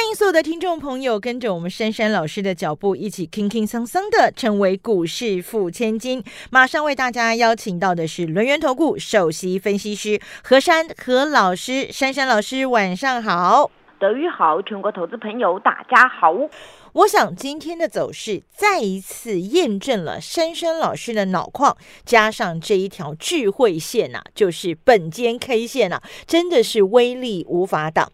欢迎所有的听众朋友跟着我们珊珊老师的脚步，一起轻轻松松的成为股市富千金。马上为大家邀请到的是轮源投顾首席分析师何珊何老师，珊珊老师晚上好。德语好，全国投资朋友大家好。我想今天的走势再一次验证了珊珊老师的脑矿，加上这一条智慧线呐、就是本间 K 线呐、真的是威力无法挡。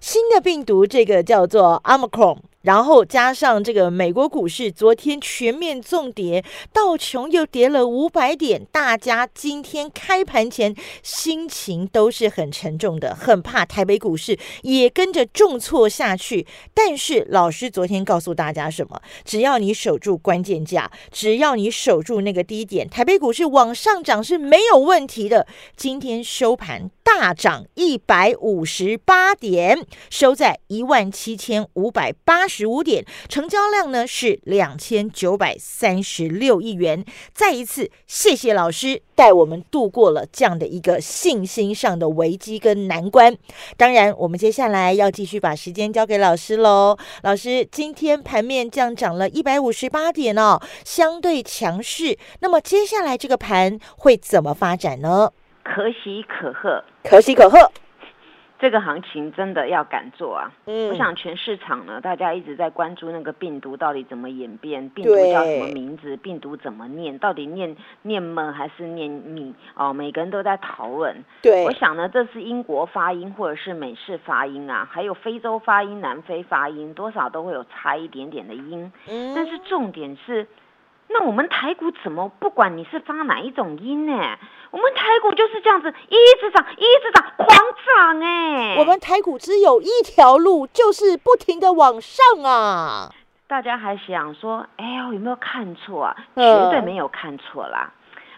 新的病毒这个叫做 Omicron。然后加上这个美国股市昨天全面重跌，道琼又跌了五百点，大家今天开盘前心情都是很沉重的，很怕台北股市也跟着重挫下去。但是老师昨天告诉大家什么？只要你守住关键价，只要你守住那个低点，台北股市往上涨是没有问题的。今天收盘大涨一百五十八点，收在一万七千五百八十五点，成交量呢是两千九百三十六亿元。再一次谢谢老师带我们度过了这样的一个信心上的危机跟难关。当然，我们接下来要继续把时间交给老师喽。老师，今天盘面这样涨了一百五十八点哦，相对强势。那么接下来这个盘会怎么发展呢？可喜可贺，可喜可贺。这个行情真的要敢做啊！嗯我想全市场呢，大家一直在关注那个病毒到底怎么演变，病毒叫什么名字，病毒怎么念，到底念念么还是念米哦，每个人都在讨论。对我想呢，这是英国发音或者是美式发音啊，还有非洲发音、南非发音，多少都会有差一点点的音。嗯但是重点是，那我们台股怎么不管你是发哪一种音呢？我们台股就是这样子一直涨，一直涨，狂涨哎、我们台股只有一条路，就是不停的往上啊。大家还想说，哎呦，有没有看错啊？嗯绝对没有看错啦。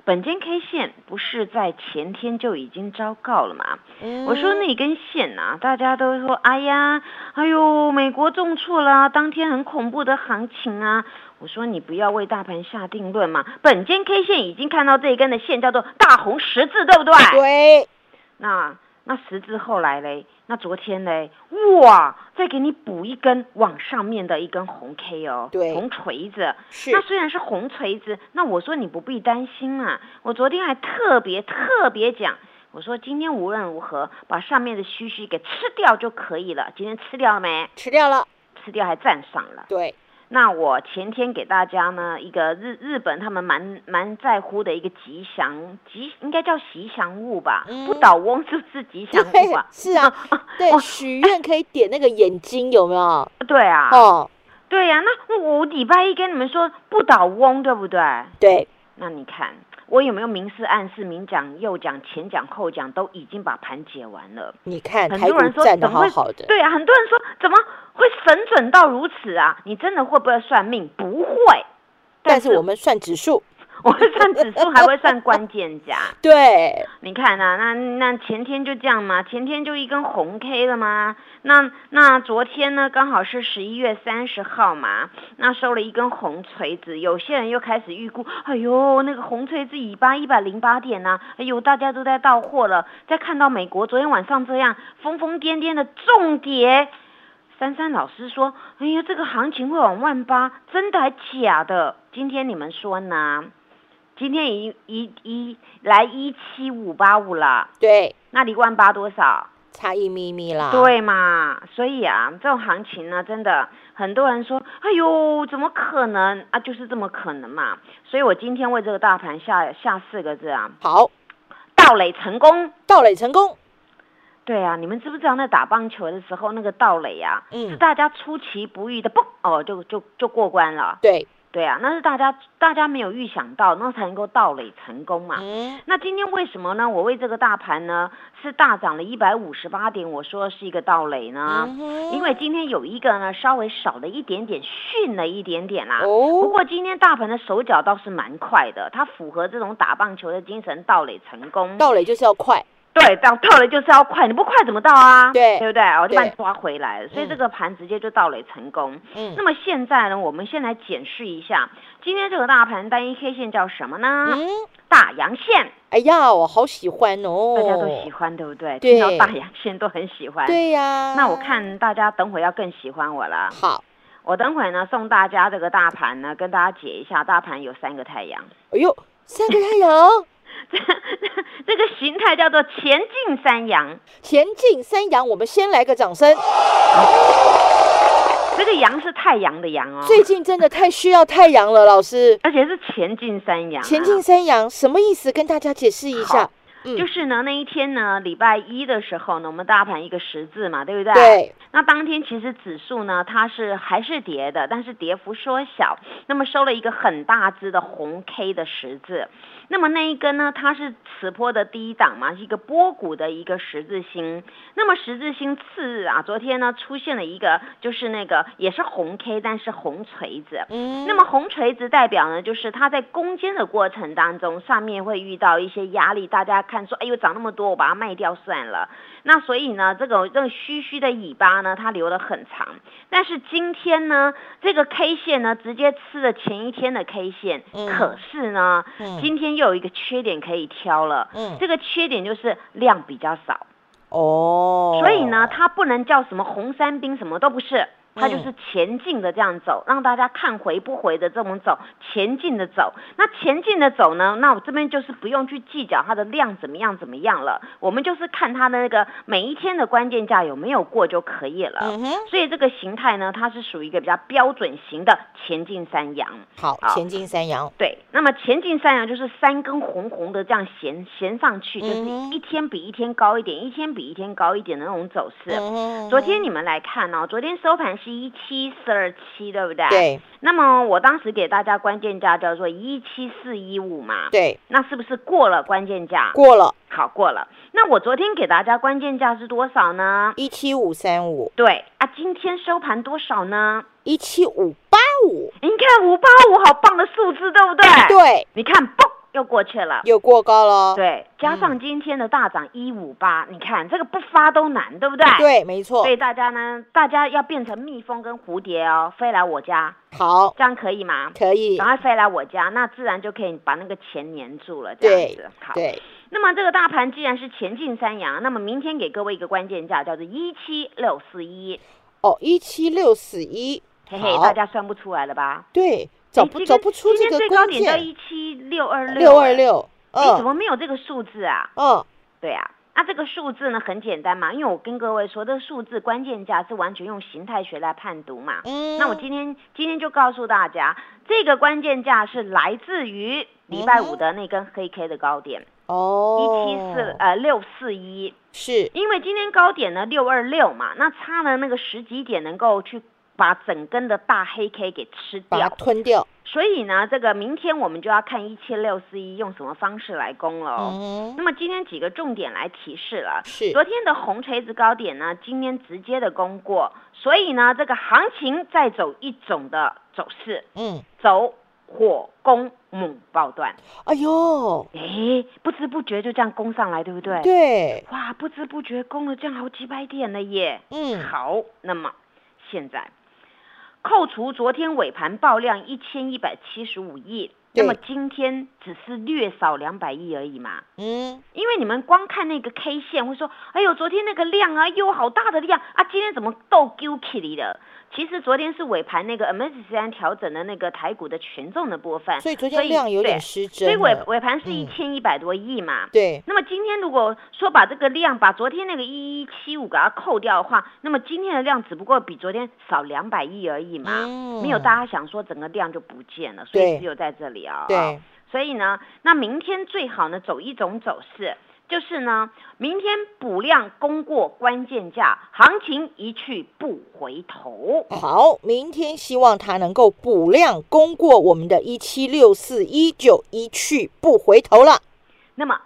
本间 K 线不是在前天就已经昭告了吗？嗯我说那根线呐、大家都说，哎呀，哎呦，美国重挫了，当天很恐怖的行情啊。我说你不要为大盘下定论嘛，本间 K 线已经看到这一根的线叫做大红十字，对不对？对，那那十字后来嘞，那昨天嘞，哇，再给你补一根往上面的一根红 K 哦，对红锤子。是那虽然是红锤子，那我说你不必担心嘛。我昨天还特别特别讲，我说今天无论如何把上面的须须给吃掉就可以了。今天吃掉了没？吃掉了。吃掉还站上了。对，那我前天给大家呢一个日日本他们蛮蛮在乎的一个吉祥吉，应该叫吉祥物吧？嗯不倒翁是不是吉祥物对啊？，是啊，对，许愿可以点那个眼睛，有没有？对啊，哦，对呀、那我礼拜一跟你们说不倒翁，对不对？对，那你看我有没有明示暗示、明讲、右讲、前讲、后讲，都已经把盘解完了。你看很多人说怎么会好好的，对啊，很多人说怎么会神准到如此啊？你真的会不会算命？不会，但是我们算指数，我会算指数，还会算关键价。对，你看啊，那那前天就这样嘛，前天就一根红 K 了吗？那那昨天呢，刚好是十一月三十号嘛，那收了一根红锤子，有些人又开始预估，哎呦，那个红锤子尾巴一百零八点呐、哎呦，大家都在到货了。再看到美国昨天晚上这样疯疯癫癫的重跌，珊珊老师说，哎呀，这个行情会往万八，真的还假的？今天你们说呢？今天一一一来一七五八五了，对，那离万八多少？差一咪咪啦，，对嘛？所以啊，这种行情呢，真的很多人说，哎呦，怎么可能啊？就是这么可能嘛。所以我今天为这个大盘下下四个字啊，好，盗垒成功。盗垒成功，对啊，你们知不知道那打棒球的时候那个盗垒啊，是嗯，大家出其不意的，嘣哦，就就就过关了。对，对啊，那是大家大家没有预想到，那才能够盗垒成功嘛。嗯，那今天为什么呢？我为这个大盘呢是大涨了一百五十八点，我说是一个盗垒呢？嗯因为今天有一个呢稍微少了一点点，逊了一点点啦。不哦，过今天大盘的手脚倒是蛮快的，它符合这种打棒球的精神，盗垒成功。盗垒就是要快，对，到到了就是要快，你不快怎么到啊？对对不对？我就把你抓回来了，所以嗯这个盘直接就到垒成功。嗯那么现在呢，我们先来检视一下今天这个大盘单一 K 线叫什么呢？嗯，大阳线，哎呀，我好喜欢哦，大家都喜欢，对不对？对听到大阳线都很喜欢。。对呀，那我看大家等会要更喜欢我了。好，我等会呢送大家这个大盘呢，跟大家解一下，大盘有三个太阳，哎呦，三个太阳，这 这个形态叫做前进三阳。前进三阳，我们先来个掌声。这个阳是太阳的阳哦，最近真的太需要太阳了，老师。而且是前进三阳、啊。前进三阳什么意思？跟大家解释一下好。嗯就是呢，那一天呢，礼拜一的时候呢，我们大盘一个十字嘛，对不对？。对，那当天其实指数呢，它是还是跌的，但是跌幅缩小，那么收了一个很大只的红 K 的十字。那么那一根呢，它是此波的第一档嘛，是一个波谷的一个十字星。那么十字星次日啊，昨天呢出现了一个，就是那个也是红 K，但是红锤子。嗯，那么红锤子代表呢，就是它在攻坚的过程当中，上面会遇到一些压力，大家看说，哎呦涨那么多，我把它卖掉算了。那所以呢，这个这个虚虚的尾巴呢，它留得很长。但是今天呢，这个 K 线呢，直接吃了前一天的 K 线，嗯可是呢，嗯今天又有一个缺点可以挑了。嗯这个缺点就是量比较少，哦，所以呢，它不能叫什么红三兵，什么都不是，它嗯就是前进的这样走，让大家看回不回的这种走，前进的走。那前进的走呢，那我这边就是不用去计较它的量怎么样怎么样了，我们就是看它的那个每一天的关键价有没有过就可以了。嗯，所以这个形态呢，它是属于一个比较标准型的前进三阳。好，好前进三阳，对，那么前进三阳就是三根红红的这样衔衔上去，就是一天比一天高一点，一天比一天高一点的那种走势。嗯昨天你们来看哦，昨天收盘是一七四二七，对不对？。对那么我当时给大家关键价叫做一七四一五嘛，对那是不是过了关键价？过了好，过了。那我昨天给大家关键价是多少呢？一七五三五，对啊，今天收盘多少呢？一七五八五，你看五八五，好棒的数字，对不对？。对，你看，嘣，又过去了。又过高了，对，加上今天的大涨一五八，你看这个不发都难，对不对？。对，没错所，以大家呢，大家要变成蜜蜂跟蝴蝶哦，飞来我家，好，这样可以吗？可以赶，快飞来我家，那自然就可以把那个钱粘住了，这样对子。好，对，那么这个大盘既然是前进三阳，那么明天给各位一个关键价，叫做一七六四一，哦，一七六四一，嘿嘿，大家算不出来了吧？对，找不哎今天找不出这今天个最高点到一七六二六，六二，六，哎，怎嗯么没有这个数字啊？嗯，对啊，那这个数字呢很简单嘛，因为我跟各位说，这个数字关键价是完全用形态学来判读嘛。嗯，那我今天今天就告诉大家，这个关键价是来自于礼拜五的那根黑 K 的高点哦一哦，七四呃六四一，是，因为今天高点呢六二六嘛，那差了那个十几点能够去把整根的大黑 K 给吃把它掉，吞掉，所以呢，这个明天我们就要看一七六四一用什么方式来攻了哦。嗯那么今天几个重点来提示了。是昨天的红锤子高点呢，今天直接的攻过，所以呢，这个行情再走一种的走势，嗯，走火攻猛爆段。哎呦，哎，不知不觉就这样攻上来，对不对？。对，哇，不知不觉攻了这样好几百点了耶。嗯，好，那么现在扣除昨天尾盘爆量一千一百七十五亿，那么今天只是略少两百亿而已嘛。嗯，因为你们光看那个 K 线，会说，哎呦，昨天那个量啊，又好大的量啊，今天怎么斗 Q K 的？其实昨天是尾盘那个 MSCI 调整的那个台股的权重的部分，所以昨天量有点对失所以尾，尾盘是一嗯千一百多亿嘛。对，那么今天如果说把这个量，把昨天那个一一七五给它扣掉的话，那么今天的量只不过比昨天少两百亿而已嘛，嗯没有大家想说整个量就不见了，所以只有在这里啊、对，所以呢，那明天最好呢走一种走势，就是呢，明天补量攻过关键价，行情一去不回头。好，明天希望它能够补量攻过我们的一七六四一九，一去不回头了。那么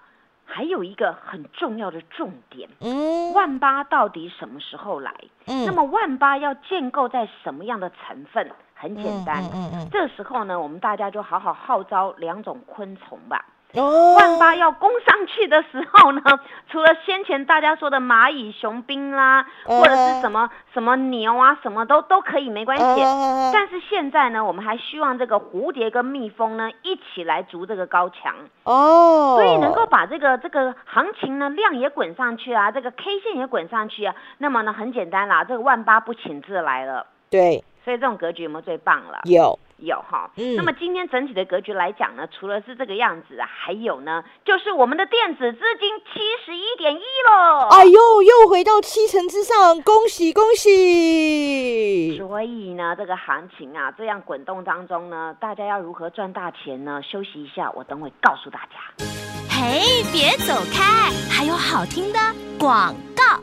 还有一个很重要的重点，嗯万八到底什么时候来？嗯，那么万八要建构在什么样的成分？很简单，嗯嗯嗯这时候呢，我们大家就好好号召两种昆虫吧。哦，万八要攻上去的时候呢，除了先前大家说的蚂蚁、雄兵啦，或者是什么什么牛啊，什么都都可以，没关系。但是现在呢，我们还希望这个蝴蝶跟蜜蜂呢一起来筑这个高墙哦，所以能够把这个这个行情呢量也滚上去啊，这个 K 线也滚上去啊，那么呢很简单啦，这个万八不请自来了。对，所以这种格局有没有最棒了？有。有哈，嗯，那么今天整体的格局来讲呢，除了是这个样子啊，还有呢，就是我们的电子资金七十一点一喽。哎呦，又回到七成之上，恭喜恭喜！所以呢，这个行情啊，这样滚动当中呢，大家要如何赚大钱呢？休息一下，我等会告诉大家。嘿，别走开，还有好听的广告。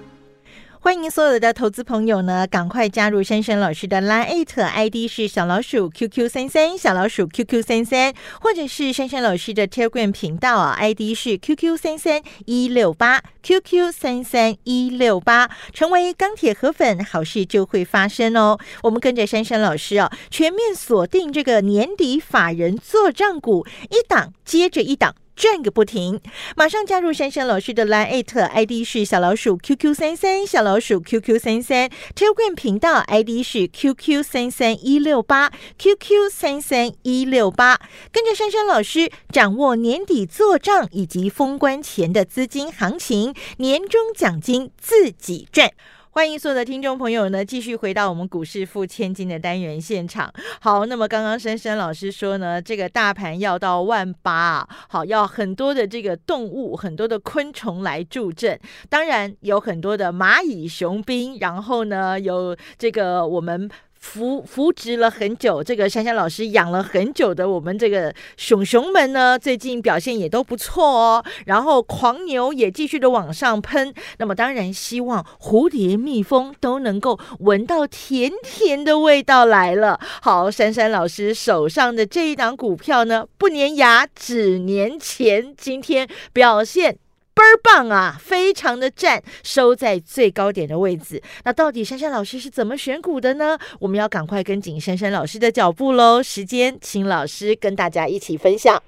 欢迎所有的投资朋友呢，赶快加入珊珊老师的 Line ID 是小老鼠 QQ 三三小老鼠 QQ 三三，或者是珊珊老师的 Telegram 频道啊，ID 是 QQ 三三一六八 QQ 三三一六八，成为钢铁河粉，好事就会发生哦。我们跟着珊珊老师啊，全面锁定这个年底法人做账股，一档接着一档。转个不停，马上加入珊珊老师的 Line ID 是小老鼠 QQ 三三小老鼠 QQ 三三 Telegram 频道 ID 是 QQ 三三一六八 QQ 三三一六八，跟着珊珊老师掌握年底做账以及封关前的资金行情，年终奖金自己赚。欢迎所有的听众朋友呢，继续回到我们股市付千金的单元现场。好，那么刚刚珊珊老师说呢，这个大盘要到万八啊，好，要很多的这个动物、很多的昆虫来助阵，当然有很多的蚂蚁、雄兵，然后呢，有这个我们。扶扶植了很久，这个珊珊老师养了很久的我们这个熊熊们呢，最近表现也都不错哦。然后狂牛也继续的往上喷，那么当然希望蝴蝶、蜜蜂都能够闻到甜甜的味道来了。好，珊珊老师手上的这一档股票呢，不粘牙，只粘钱，今天表现。倍儿棒啊，非常的赞，收在最高点的位置。那到底珊珊老师是怎么选股的呢？我们要赶快跟紧珊珊老师的脚步喽。时间，请老师跟大家一起分享。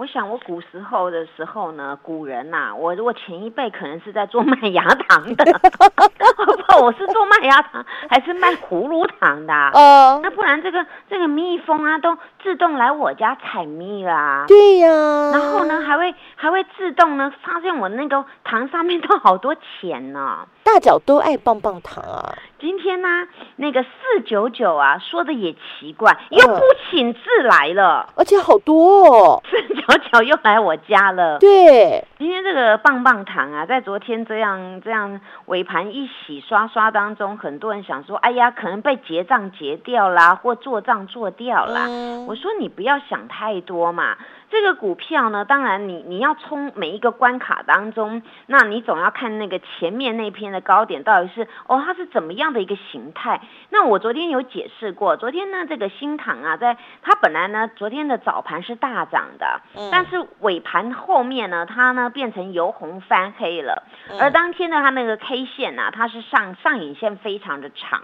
我想，我古时候的时候呢，古人呐，我如果前一辈可能是在做麦芽糖的，不，我是做麦芽糖还是卖葫芦糖的？哦，那不然这个这个蜜蜂啊，都自动来我家采蜜啦。对呀，然后呢，还会还会自动呢，发现我那个糖上面都好多钱呢。大脚都爱棒棒糖啊！今天呢，那个四九九啊，说的也奇怪，又不请自来了，而且好多哦。四九九又来我家了。对，今天这个棒棒糖啊，在昨天这样这样尾盘一洗刷刷当中，很多人想说，哎呀，可能被结账结掉啦，或做账做掉啦。我说你不要想太多嘛。这个股票呢，当然你你要冲每一个关卡当中，那你总要看那个前面那篇的高点到底是哦，它是怎么样的一个形态。那我昨天有解释过，昨天呢这个新塘啊，在它本来呢昨天的早盘是大涨的，但是尾盘后面呢它呢变成由红翻黑了，而当天呢它那个 K 线呢它是上上影线非常的长。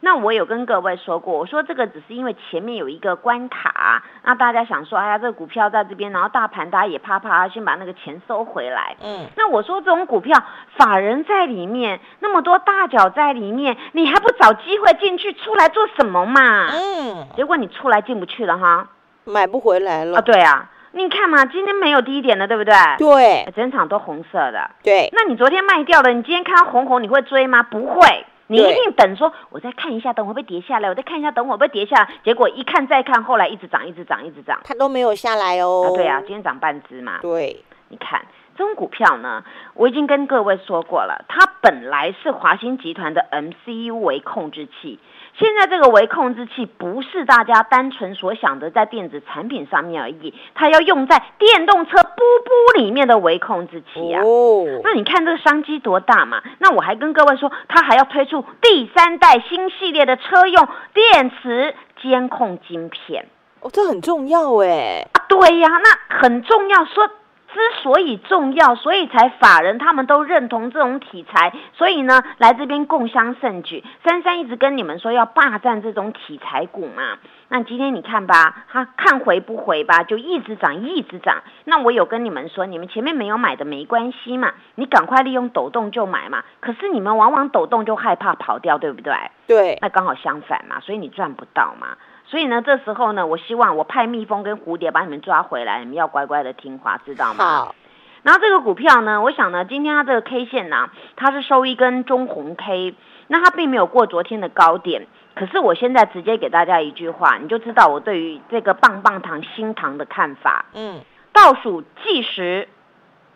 那我有跟各位说过，我说这个只是因为前面有一个关卡，那大家想说，哎呀这个股票。在这边，然后大盘大家也啪啪，先把那个钱收回来。嗯，那我说这种股票，法人在里面，那么多大脚在里面，你还不找机会进去，出来做什么嘛？嗯，结果你出来进不去了哈，买不回来了啊！对啊，你看嘛，今天没有低点的，对不对？对，整场都红色的。对，那你昨天卖掉了，你今天看到红红，你会追吗？不会。你一定等说，我再看一下，等会不会跌下来？我再看一下，等会不会跌下来？结果一看再看，后来一直涨，一直涨，一直涨，它都没有下来哦。啊，对啊，今天涨半只嘛。对，你看这种股票呢，我已经跟各位说过了，它本来是华兴集团的 MCU 为控制器。现在这个微控制器不是大家单纯所想的在电子产品上面而已，它要用在电动车布布里面的微控制器啊。哦，那你看这个商机多大嘛？那我还跟各位说，它还要推出第三代新系列的车用电池监控晶片。哦，这很重要哎。啊，对呀，那很重要。说。之所以重要，所以才法人他们都认同这种题材，所以呢来这边共襄盛举。珊珊一直跟你们说要霸占这种题材股嘛。那今天你看吧，它看回不回吧，就一直涨，一直涨。那我有跟你们说，你们前面没有买的没关系嘛，你赶快利用抖动就买嘛。可是你们往往抖动就害怕跑掉，对不对？对，那刚好相反嘛，所以你赚不到嘛。所以呢，这时候呢，我希望我派蜜蜂跟蝴蝶把你们抓回来，你们要乖乖的听话，知道吗？好，然后这个股票呢，我想呢，今天它这个 K 线呢，它是收一根中红 K，那它并没有过昨天的高点。可是我现在直接给大家一句话，你就知道我对于这个棒棒糖新糖的看法。嗯，倒数计时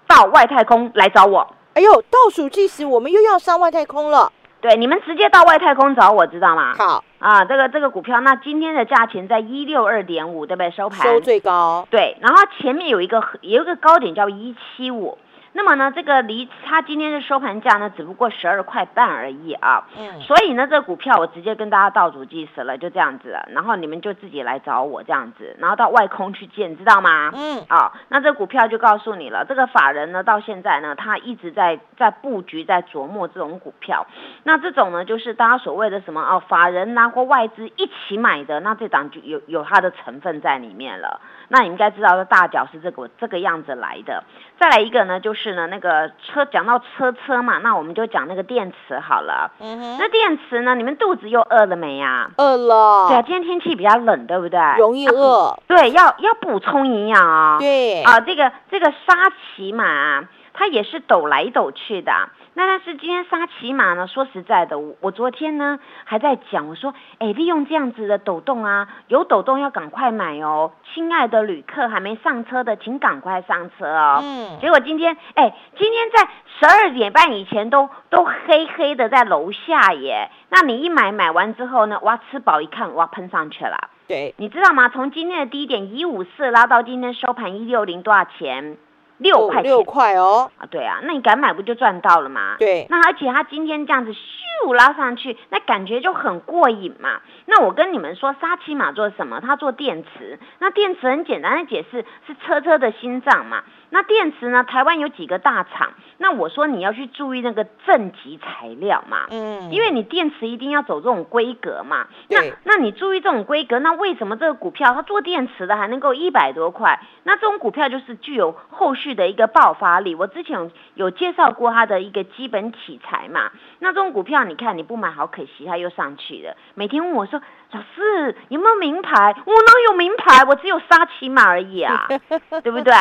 到外太空来找我，哎呦，倒数计时，我们又要上外太空了。对，你们直接到外太空找我，知道吗？好，啊，这个这个股票，那今天的价钱在一六二点五，对不对？收盘收最高。对，然后前面有一个有一个高点叫一七五，那么呢，这个离它今天的收盘价呢，只不过十二块半而已啊。嗯，所以呢，这个股票我直接跟大家倒数计时了，就这样子了。然后你们就自己来找我这样子，然后到外空去见，知道吗？嗯，啊、那这股票就告诉你了，这个法人呢，到现在呢，他一直在在布局，在琢磨这种股票。那这种呢，就是大家所谓的什么哦，法人呐、或外资一起买的，那这档就有有它的成分在里面了。那你应该知道，大脚是这个这个样子来的。再来一个呢，就是呢，那个车讲到车车嘛，那我们就讲那个电池好了。嗯哼，那电池呢，你们肚子又饿了没呀、饿了。对啊，今天天气比较冷，对不对？容易饿。对，要要补充营养啊、对，啊，这个这个沙琪玛啊，它也是抖来抖去的啊。那但是今天沙琪玛呢，说实在的，我我昨天呢还在讲，我说，哎，利用这样子的抖动啊，有抖动要赶快买哦，亲爱的旅客还没上车的，请赶快上车哦。嗯，结果今天，哎，今天在十二点半以前都都黑黑的在楼下耶。那你一买买完之后呢，哇，吃饱一看，哇，喷上去了。对，你知道吗？从今天的低点一五四拉到今天收盘一六零，多少钱？六块钱六块哦。啊！对啊，那你敢买不就赚到了吗？对，那而且它今天这样子咻拉上去，那感觉就很过瘾嘛。那我跟你们说，沙琪玛做什么？它做电池。那电池很简单的解释，是车车的心脏嘛。那电池呢？台湾有几个大厂？那我说你要去注意那个正极材料嘛。嗯，因为你电池一定要走这种规格嘛，那对那你注意这种规格，那为什么这个股票它做电池的还能够一百多块？那这种股票就是具有后续的一个爆发力。我之前有有介绍过它的一个基本题材嘛，那这种股票你看你不买好可惜，它又上去了。每天问我说老师有没有名牌？我哪有名牌？我只有沙琪玛而已啊，对不对？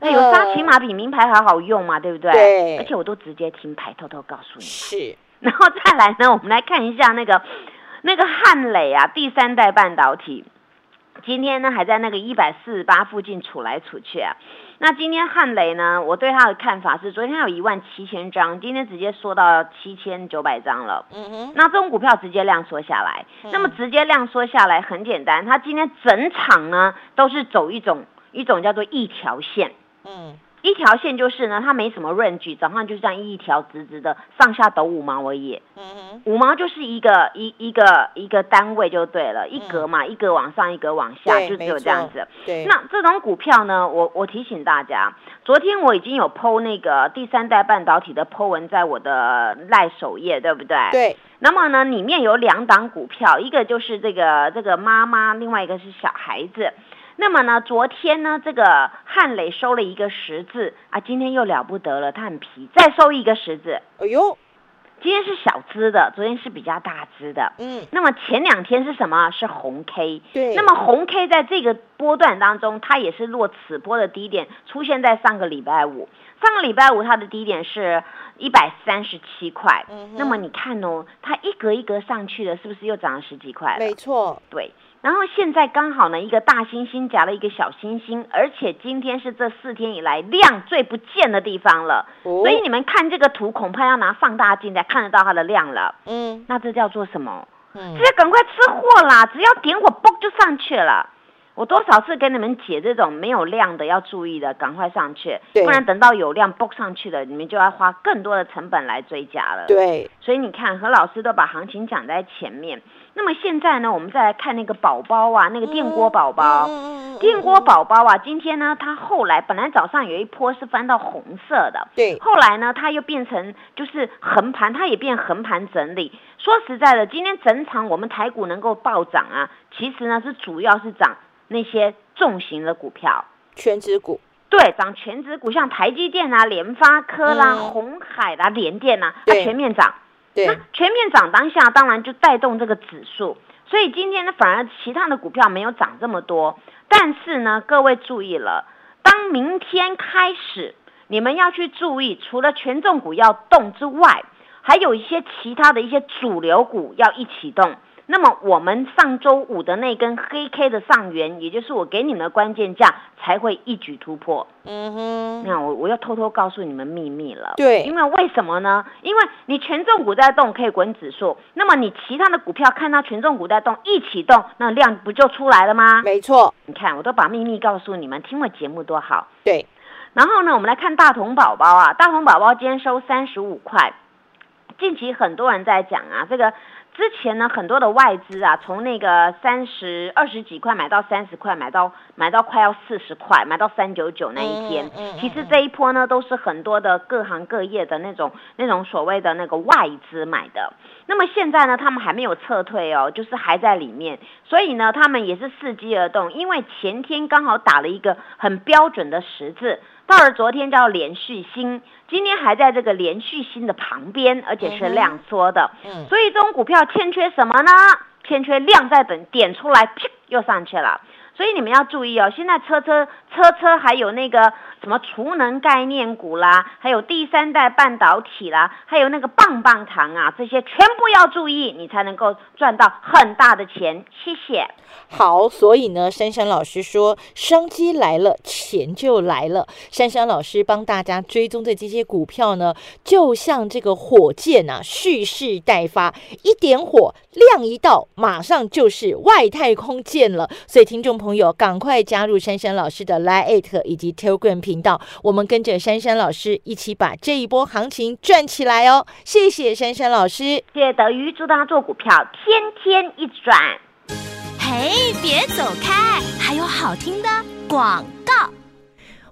那有沙琪玛比名牌还好用嘛，对不对？对而且我都直接听牌，偷偷告诉你。是，然后再来呢，我们来看一下那个那个汉磊啊，第三代半导体，今天呢还在那个一百四十八附近处来处去啊。那今天汉雷呢，我对它的看法是，昨天有一万七千张，今天直接缩到七千九百张了。嗯哼，那这种股票直接量缩下来，那么直接量缩下来很简单，它今天整场呢都是走一种一种叫做一条线。嗯，一条线就是呢，它没什么 range，早上就这样一条直直的上下抖五毛而已，嗯哼，五毛就是一个一一个一个单位就对了，一格嘛，一格往上，一格往下，就只有没这样子。对，那这种股票呢，我我提醒大家，昨天我已经有 PO 那个第三代半导体的 PO 文在我的赖首页，对不对？。对，那么呢，里面有两档股票，一个就是这个这个妈妈，另外一个是小孩子。那么呢，昨天呢，这个汉磊收了一个十字啊，今天又了不得了，他很皮，再收一个十字。哎呦，今天是小只的，昨天是比较大只的。嗯，那么前两天是什么？是红 K。对，那么红 K 在这个波段当中，它也是落此波的低点，出现在上个礼拜五。上个礼拜五它的低点是一百三十七块。嗯哼那么你看哦，它一格一格上去了，是不是又涨了十几块了？没错，对。然后现在刚好呢，一个大星星夹了一个小星星，而且今天是这四天以来量最不见的地方了。哦所以你们看这个图，恐怕要拿放大镜才看得到它的量了。嗯那这叫做什么？嗯这，赶快吃货啦！只要点火，嘣就上去了。我多少次跟你们解这种没有量的要注意的，赶快上去，对不然等到有量 book 上去了，你们就要花更多的成本来追加了。对，所以你看，何老师都把行情讲在前面。那么现在呢，我们再来看那个宝宝啊，那个电锅宝宝。嗯电锅宝宝啊，今天呢，它后来本来早上有一波是翻到红色的，对，后来呢，它又变成就是横盘，它也变横盘整理。说实在的，今天整场我们台股能够暴涨啊，其实呢是主要是涨那些重型的股票。全指股，对，涨全指股，像台积电啊、联发科啦、嗯红海啦、联电啦，它全面涨。那对，全面涨当下，当然就带动这个指数。所以今天呢，反而其他的股票没有涨这么多。但是呢，各位注意了，当明天开始，你们要去注意，除了权重股要动之外，还有一些其他的一些主流股要一起动。那么我们上周五的那根黑 K 的上缘，也就是我给你们的关键价，才会一举突破。嗯哼，那我我要偷偷告诉你们秘密了。对因为为什么呢？因为你权重股在动，可以滚指数，那么你其他的股票看到权重股在动，一起动，那量不就出来了吗？没错，你看，我都把秘密告诉你们，听我节目多好。对，然后呢，我们来看大同宝宝啊，大同宝宝今天收三十五块。近期很多人在讲啊，这个之前呢，很多的外资啊，从那个三十二十几块买到三十块，买到买到快要四十块，买到三九九那一天。其实这一波呢，都是很多的各行各业的那种那种所谓的那个外资买的。那么现在呢，他们还没有撤退哦，就是还在里面，所以呢，他们也是伺机而动，因为前天刚好打了一个很标准的十字，到了昨天叫连续星，今天还在这个连续星的旁边，而且是量缩的，嗯所以这种股票欠缺什么呢？欠缺量在等点出来，啪又上去了。所以你们要注意哦，现在车车车车还有那个什么储能概念股啦，还有第三代半导体啦，还有那个棒棒糖啊，这些全部要注意，你才能够赚到很大的钱。谢谢。好，所以呢，珊珊老师说，商机来了，钱就来了。珊珊老师帮大家追踪的这些股票呢，就像这个火箭啊，蓄势待发，一点火，亮一道，马上就是外太空见了。所以，听众朋友，赶快加入珊珊老师的 Line 以及 Telegram 频道，我们跟着珊珊老师一起把这一波行情赚起来哦。谢谢珊珊老师。谢谢德瑜，祝大家做股票天天一直赚。嘿，别走开，还有好听的广告。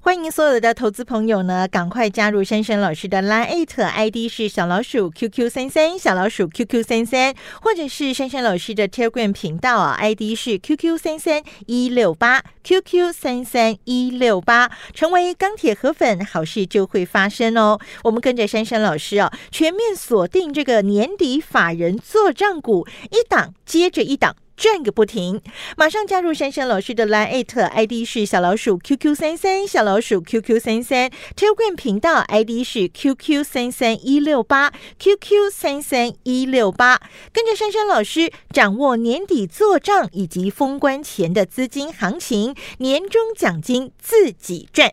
欢迎所有的投资朋友呢，赶快加入珊珊老师的 Line ID 是小老鼠 QQ 三三，小老鼠 QQ 三三，或者是珊珊老师的 Telegram 频道啊，ID 是 QQ 三三一六八 QQ 三三一六八，成为钢铁河粉，好事就会发生哦。我们跟着珊珊老师啊，全面锁定这个年底法人做账股，一档接着一档。转个不停！马上加入珊珊老师的 Line ID 是小老鼠 QQ 三三，小老鼠 QQ 三三，Telegram 频道 ID 是 QQ 三三一六八，QQ 三三一六八，跟着珊珊老师掌握年底做账以及封关前的资金行情，年终奖金自己赚。